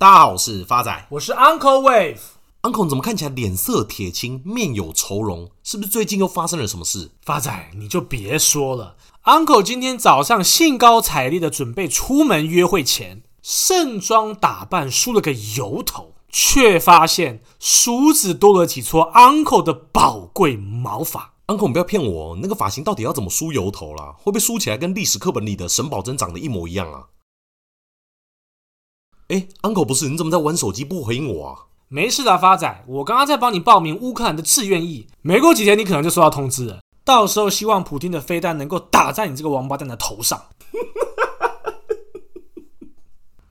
大家好，我是发仔，我是 Uncle Wave。Uncle 怎么看起来脸色铁青，面有愁容？是不是最近又发生了什么事？发仔，你就别说了。Uncle 今天早上兴高采烈的准备出门约会前，盛装打扮梳了个油头，却发现梳子多了几撮 Uncle 的宝贵毛发。Uncle，你不要骗我，那个发型到底要怎么梳油头啦？会不会梳起来跟历史课本里的沈葆桢长得一模一样啊？哎，Uncle 不是，你怎么在玩手机不回应我啊？没事的，发仔，我刚刚在帮你报名乌克兰的志愿役，没过几天你可能就收到通知了。到时候希望普丁的飞弹能够打在你这个王八蛋的头上。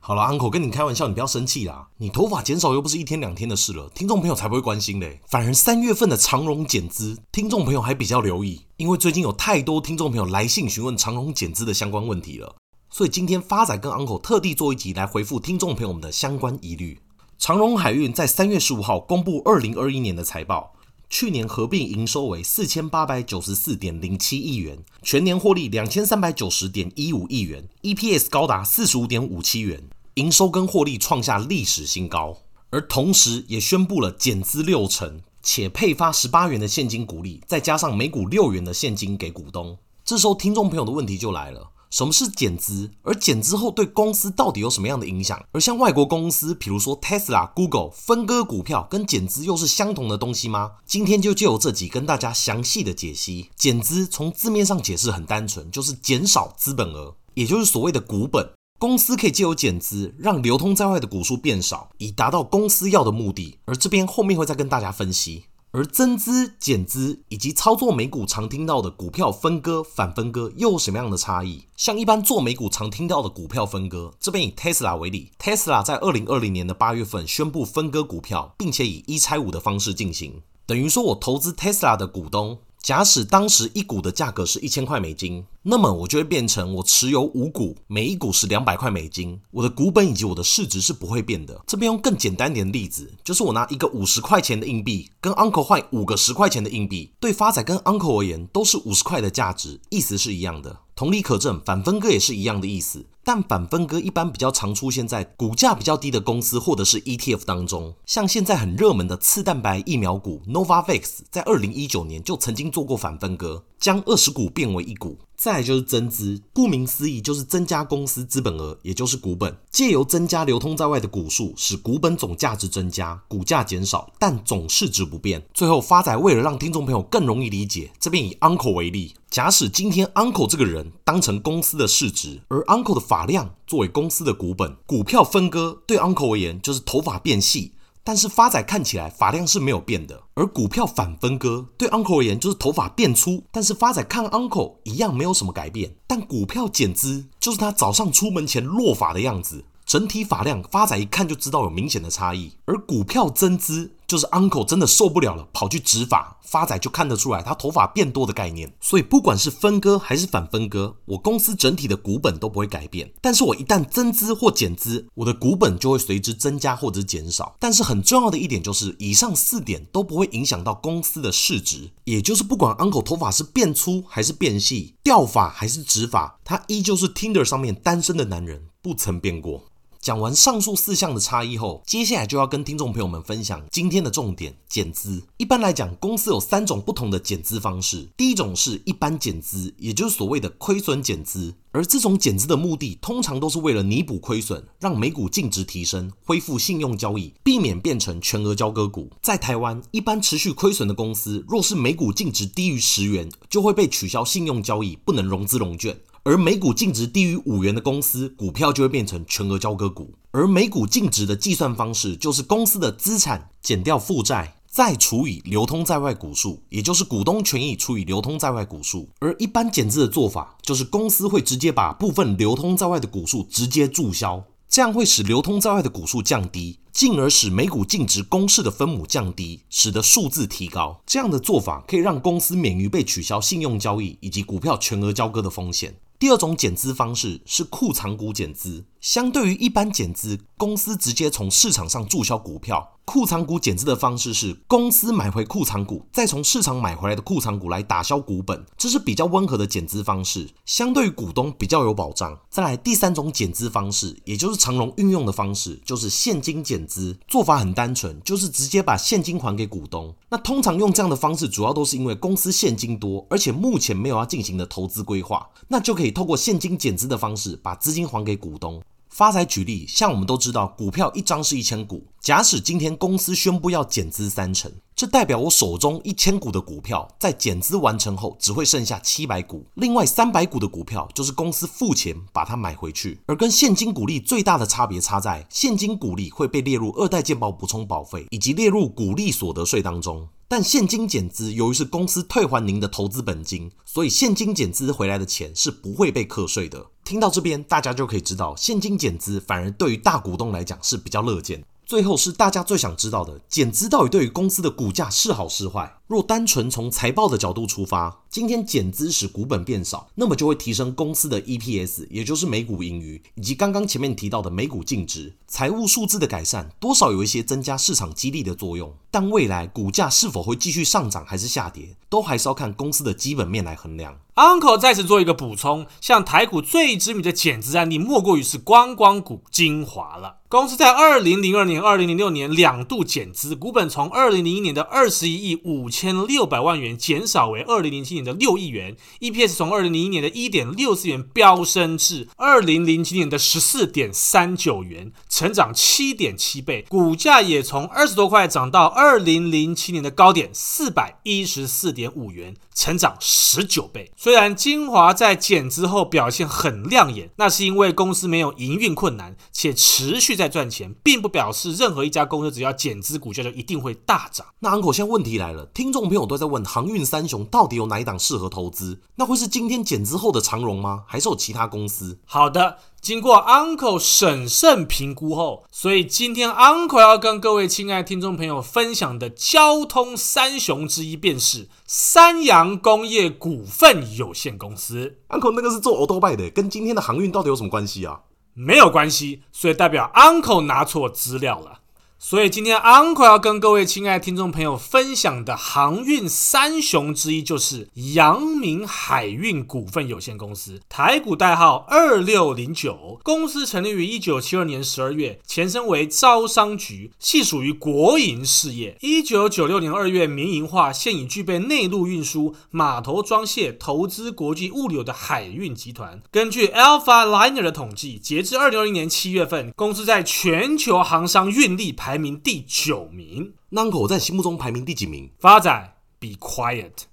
好了，Uncle 跟你开玩笑，你不要生气啦。你头发减少又不是一天两天的事了，听众朋友才不会关心嘞。反而三月份的长绒减资，听众朋友还比较留意，因为最近有太多听众朋友来信询问长绒减资的相关问题了。所以今天发仔跟 Uncle 特地做一集来回复听众朋友们的相关疑虑。长荣海运在三月十五号公布二零二一年的财报，去年合并营收为四千八百九十四点零七亿元，全年获利两千三百九十点一五亿元，EPS 高达四十五点五七元，营收跟获利创下历史新高。而同时也宣布了减资六成，且配发十八元的现金股利，再加上每股六元的现金给股东。这时候听众朋友的问题就来了。什么是减资？而减资后对公司到底有什么样的影响？而像外国公司，比如说 Tesla、Google 分割股票，跟减资又是相同的东西吗？今天就借由这集跟大家详细的解析。减资从字面上解释很单纯，就是减少资本额，也就是所谓的股本。公司可以借由减资，让流通在外的股数变少，以达到公司要的目的。而这边后面会再跟大家分析。而增资、减资以及操作美股常听到的股票分割、反分割又有什么样的差异？像一般做美股常听到的股票分割，这边以 Tesla 为例，Tesla 在二零二零年的八月份宣布分割股票，并且以一拆五的方式进行，等于说我投资 Tesla 的股东。假使当时一股的价格是一千块美金，那么我就会变成我持有五股，每一股是两百块美金，我的股本以及我的市值是不会变的。这边用更简单点的例子，就是我拿一个五十块钱的硬币跟 Uncle 换五个十块钱的硬币，对发仔跟 Uncle 而言都是五十块的价值，意思是一样的。同理可证，反分割也是一样的意思。但反分割一般比较常出现在股价比较低的公司或者是 ETF 当中，像现在很热门的次蛋白疫苗股 Novavax，在二零一九年就曾经做过反分割，将二十股变为一股。再来就是增资，顾名思义就是增加公司资本额，也就是股本，借由增加流通在外的股数，使股本总价值增加，股价减少，但总市值不变。最后发仔为了让听众朋友更容易理解，这边以 Uncle 为例，假使今天 Uncle 这个人当成公司的市值，而 Uncle 的发量作为公司的股本，股票分割对 Uncle 而言就是头发变细。但是发仔看起来发量是没有变的，而股票反分割对 Uncle 而言就是头发变粗，但是发仔看 Uncle 一样没有什么改变。但股票减资就是他早上出门前落发的样子，整体发量发仔一看就知道有明显的差异，而股票增资。就是 Uncle 真的受不了了，跑去植发，发仔就看得出来他头发变多的概念。所以不管是分割还是反分割，我公司整体的股本都不会改变。但是我一旦增资或减资，我的股本就会随之增加或者减少。但是很重要的一点就是，以上四点都不会影响到公司的市值。也就是不管 Uncle 头发是变粗还是变细，掉发还是植发，他依旧是 Tinder 上面单身的男人，不曾变过。讲完上述四项的差异后，接下来就要跟听众朋友们分享今天的重点——减资。一般来讲，公司有三种不同的减资方式。第一种是一般减资，也就是所谓的亏损减资。而这种减资的目的，通常都是为了弥补亏损，让每股净值提升，恢复信用交易，避免变成全额交割股。在台湾，一般持续亏损的公司，若是每股净值低于十元，就会被取消信用交易，不能融资融券。而每股净值低于五元的公司，股票就会变成全额交割股。而每股净值的计算方式，就是公司的资产减掉负债，再除以流通在外股数，也就是股东权益除以流通在外股数。而一般减资的做法，就是公司会直接把部分流通在外的股数直接注销，这样会使流通在外的股数降低，进而使每股净值公式的分母降低，使得数字提高。这样的做法可以让公司免于被取消信用交易以及股票全额交割的风险。第二种减资方式是库藏股减资，相对于一般减资，公司直接从市场上注销股票。库藏股减资的方式是公司买回库藏股，再从市场买回来的库藏股来打消股本，这是比较温和的减资方式，相对于股东比较有保障。再来第三种减资方式，也就是长荣运用的方式，就是现金减资，做法很单纯，就是直接把现金还给股东。那通常用这样的方式，主要都是因为公司现金多，而且目前没有要进行的投资规划，那就可以透过现金减资的方式把资金还给股东。发财举例，像我们都知道，股票一张是一千股。假使今天公司宣布要减资三成，这代表我手中一千股的股票在减资完成后只会剩下七百股，另外三百股的股票就是公司付钱把它买回去。而跟现金股利最大的差别差在，现金股利会被列入二代健保补充保费以及列入股利所得税当中。但现金减资，由于是公司退还您的投资本金，所以现金减资回来的钱是不会被课税的。听到这边，大家就可以知道，现金减资反而对于大股东来讲是比较乐见。最后是大家最想知道的，减资到底对于公司的股价是好是坏？若单纯从财报的角度出发，今天减资使股本变少，那么就会提升公司的 EPS，也就是每股盈余，以及刚刚前面提到的每股净值，财务数字的改善，多少有一些增加市场激励的作用。但未来股价是否会继续上涨还是下跌，都还是要看公司的基本面来衡量。Uncle 再此做一个补充，像台股最知名的减资案例，莫过于是观光股精华了。公司在二零零二年、二零零六年两度减资，股本从二零零一年的二十一亿五千六百万元减少为二零零七年的六亿元，EPS 从二零零一年的一点六四元飙升至二零零七年的十四点三九元，成长七点七倍，股价也从二十多块涨到二零零七年的高点四百一十四点五元，成长十九倍。虽然精华在减资后表现很亮眼，那是因为公司没有营运困难，且持续。在赚钱，并不表示任何一家公司只要减资，股价就一定会大涨。那 Uncle，现在问题来了，听众朋友都在问航运三雄到底有哪一档适合投资？那会是今天减资后的长荣吗？还是有其他公司？好的，经过 Uncle 审慎评估后，所以今天 Uncle 要跟各位亲爱的听众朋友分享的交通三雄之一，便是三洋工业股份有限公司。Uncle 那个是做欧多拜的，跟今天的航运到底有什么关系啊？没有关系，所以代表 Uncle 拿错资料了。所以今天 Uncle 要跟各位亲爱的听众朋友分享的航运三雄之一，就是阳明海运股份有限公司，台股代号二六零九。公司成立于一九七二年十二月，前身为招商局，系属于国营事业。一九九六年二月民营化，现已具备内陆运输、码头装卸、投资国际物流的海运集团。根据 Alpha Liner 的统计，截至二零二零年七月份，公司在全球航商运力排名第九名。，Nuncle，在心目中排名第几名？发仔，Be quiet。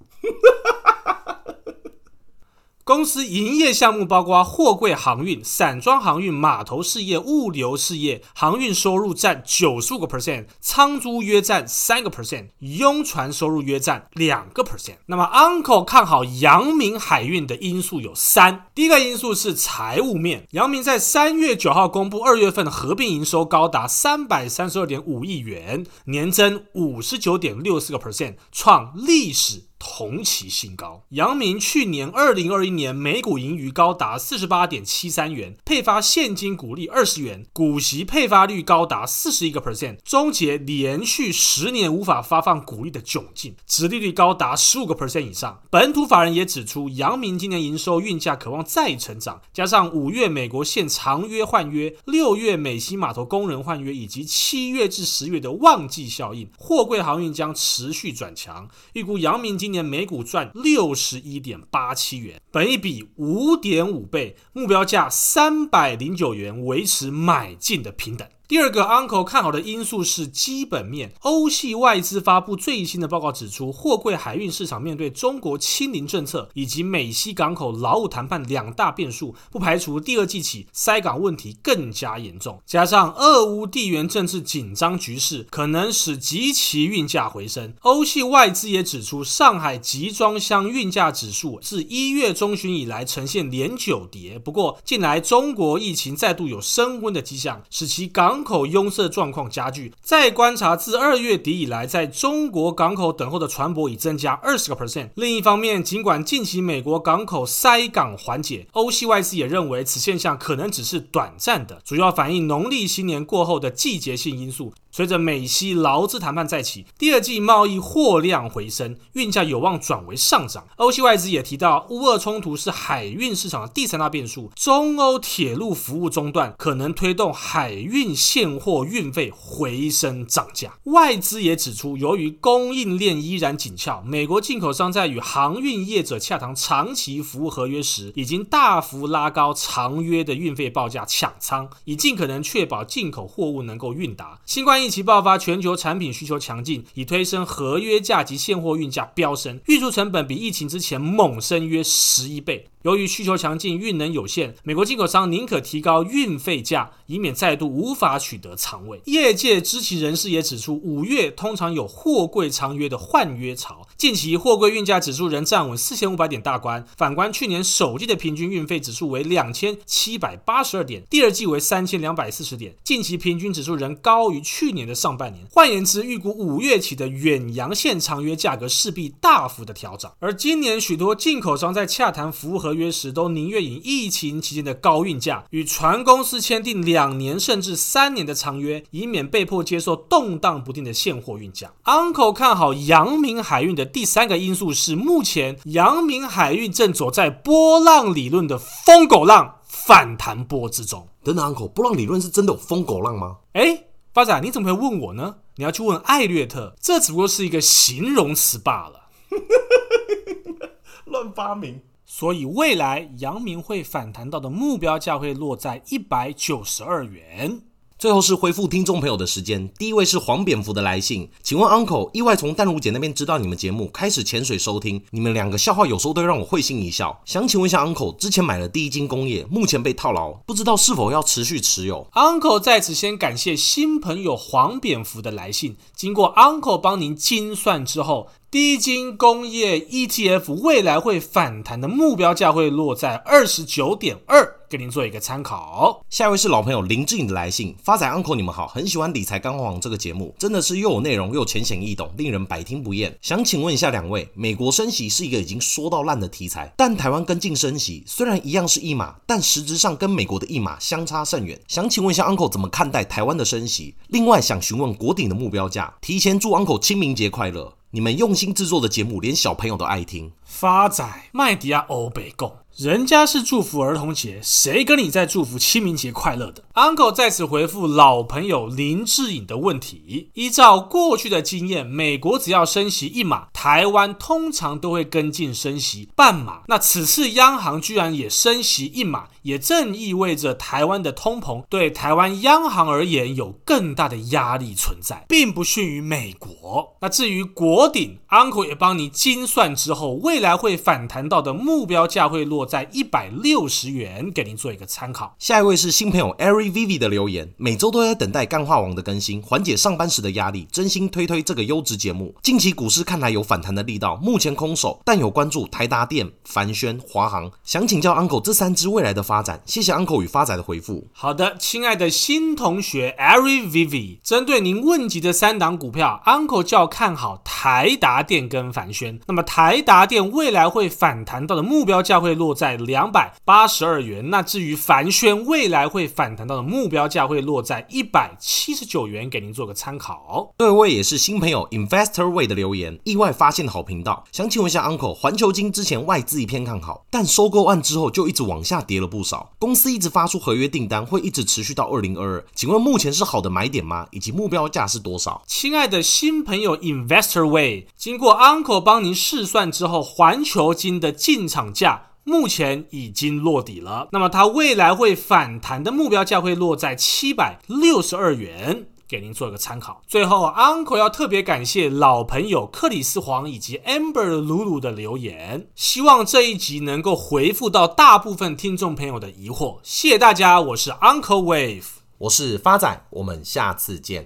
公司营业项目包括货柜航运、散装航运、码头事业、物流事业，航运收入占九十五个 percent，仓租约占三个 percent，拥船收入约占两个 percent。那么，Uncle 看好阳明海运的因素有三。第一个因素是财务面，阳明在三月九号公布二月份合并营收高达三百三十二点五亿元，年增五十九点六四个 percent，创历史。同期新高。阳明去年二零二一年每股盈余高达四十八点七三元，配发现金股利二十元，股息配发率高达四十一个 percent，终结连续十年无法发放股利的窘境，殖利率高达十五个 percent 以上。本土法人也指出，阳明今年营收运价可望再成长，加上五月美国现长约换约，六月美西码头工人换约，以及七月至十月的旺季效应，货柜航运将持续转强。预估阳明今今年每股赚六十一点八七元，本一比五点五倍，目标价三百零九元，维持买进的平等。第二个 Uncle 看好的因素是基本面。欧系外资发布最新的报告指出，货柜海运市场面对中国清零政策以及美西港口劳务谈判两大变数，不排除第二季起塞港问题更加严重。加上俄乌地缘政治紧张局势，可能使集期运价回升。欧系外资也指出，上海集装箱运价指数自一月中旬以来呈现连九跌。不过近来中国疫情再度有升温的迹象，使其港港口拥塞状况加剧。再观察自二月底以来，在中国港口等候的船舶已增加二十个 percent。另一方面，尽管近期美国港口塞港缓解，欧西外资也认为此现象可能只是短暂的，主要反映农历新年过后的季节性因素。随着美西劳资谈判再起，第二季贸易货量回升，运价有望转为上涨。欧系外资也提到，乌俄冲突是海运市场的第三大变数，中欧铁路服务中断可能推动海运现货运费回升涨价。外资也指出，由于供应链依然紧俏，美国进口商在与航运业者洽谈长期服务合约时，已经大幅拉高长约的运费报价抢仓，以尽可能确保进口货物能够运达。新冠疫疫情爆发，全球产品需求强劲，已推升合约价及现货运价飙升，运输成本比疫情之前猛升约十一倍。由于需求强劲，运能有限，美国进口商宁可提高运费价，以免再度无法取得仓位。业界知情人士也指出，五月通常有货柜长约的换约潮，近期货柜运价指数仍站稳四千五百点大关。反观去年首季的平均运费指数为两千七百八十二点，第二季为三千两百四十点，近期平均指数仍高于去年的上半年。换言之，预估五月起的远洋线长约价格势必大幅的调整。而今年许多进口商在洽谈服务合约时都宁愿以疫情期间的高运价与船公司签订两年甚至三年的长约，以免被迫接受动荡不定的现货运价。Uncle 看好阳明海运的第三个因素是，目前阳明海运正走在波浪理论的疯狗浪反弹波之中。等等，Uncle，波浪理论是真的有疯狗浪吗？哎，发仔，你怎么会问我呢？你要去问艾略特，这只不过是一个形容词罢了。乱发明。所以未来阳明会反弹到的目标价会落在一百九十二元。最后是回复听众朋友的时间，第一位是黄蝙蝠的来信，请问 Uncle，意外从淡如姐那边知道你们节目，开始潜水收听，你们两个笑话有时候都会让我会心一笑。想请问一下 Uncle，之前买了第一金工业，目前被套牢，不知道是否要持续持有？Uncle 在此先感谢新朋友黄蝙蝠的来信，经过 Uncle 帮您精算之后。低金工业 ETF 未来会反弹的目标价会落在二十九点二，给您做一个参考。下一位是老朋友林志颖的来信，发财 Uncle 你们好，很喜欢理财干货王这个节目，真的是又有内容又浅显易懂，令人百听不厌。想请问一下两位，美国升息是一个已经说到烂的题材，但台湾跟进升息，虽然一样是一码，但实质上跟美国的一码相差甚远。想请问一下 Uncle 怎么看待台湾的升息？另外想询问国鼎的目标价，提前祝 Uncle 清明节快乐。你们用心制作的节目，连小朋友都爱听。发仔麦迪亚欧贝贡。人家是祝福儿童节，谁跟你在祝福清明节快乐的？Uncle 在此回复老朋友林志颖的问题：依照过去的经验，美国只要升息一码，台湾通常都会跟进升息半码。那此次央行居然也升息一码，也正意味着台湾的通膨对台湾央行而言有更大的压力存在，并不逊于美国。那至于国鼎，Uncle 也帮你精算之后，未来会反弹到的目标价会落在一百六十元，给您做一个参考。下一位是新朋友 Ari Vivi 的留言，每周都在等待干化王的更新，缓解上班时的压力，真心推推这个优质节目。近期股市看来有反弹的力道，目前空手，但有关注台达电、凡轩、华航，想请教 Uncle 这三只未来的发展。谢谢 Uncle 与发仔的回复。好的，亲爱的新同学 Ari Vivi，针对您问及的三档股票，Uncle 较看好台达电跟凡轩。那么台达电未来会反弹到的目标价会落在两。两百八十二元。那至于凡轩未来会反弹到的目标价会落在一百七十九元，给您做个参考。这位也是新朋友 Investor Way 的留言，意外发现的好频道，想请问一下 Uncle，环球金之前外资一片看好，但收购案之后就一直往下跌了不少，公司一直发出合约订单，会一直持续到二零二二，请问目前是好的买点吗？以及目标价是多少？亲爱的新朋友 Investor Way，经过 Uncle 帮您试算之后，环球金的进场价。目前已经落底了，那么它未来会反弹的目标价会落在七百六十二元，给您做一个参考。最后，Uncle 要特别感谢老朋友克里斯黄以及 Amber 鲁鲁的留言，希望这一集能够回复到大部分听众朋友的疑惑。谢谢大家，我是 Uncle Wave，我是发仔，我们下次见。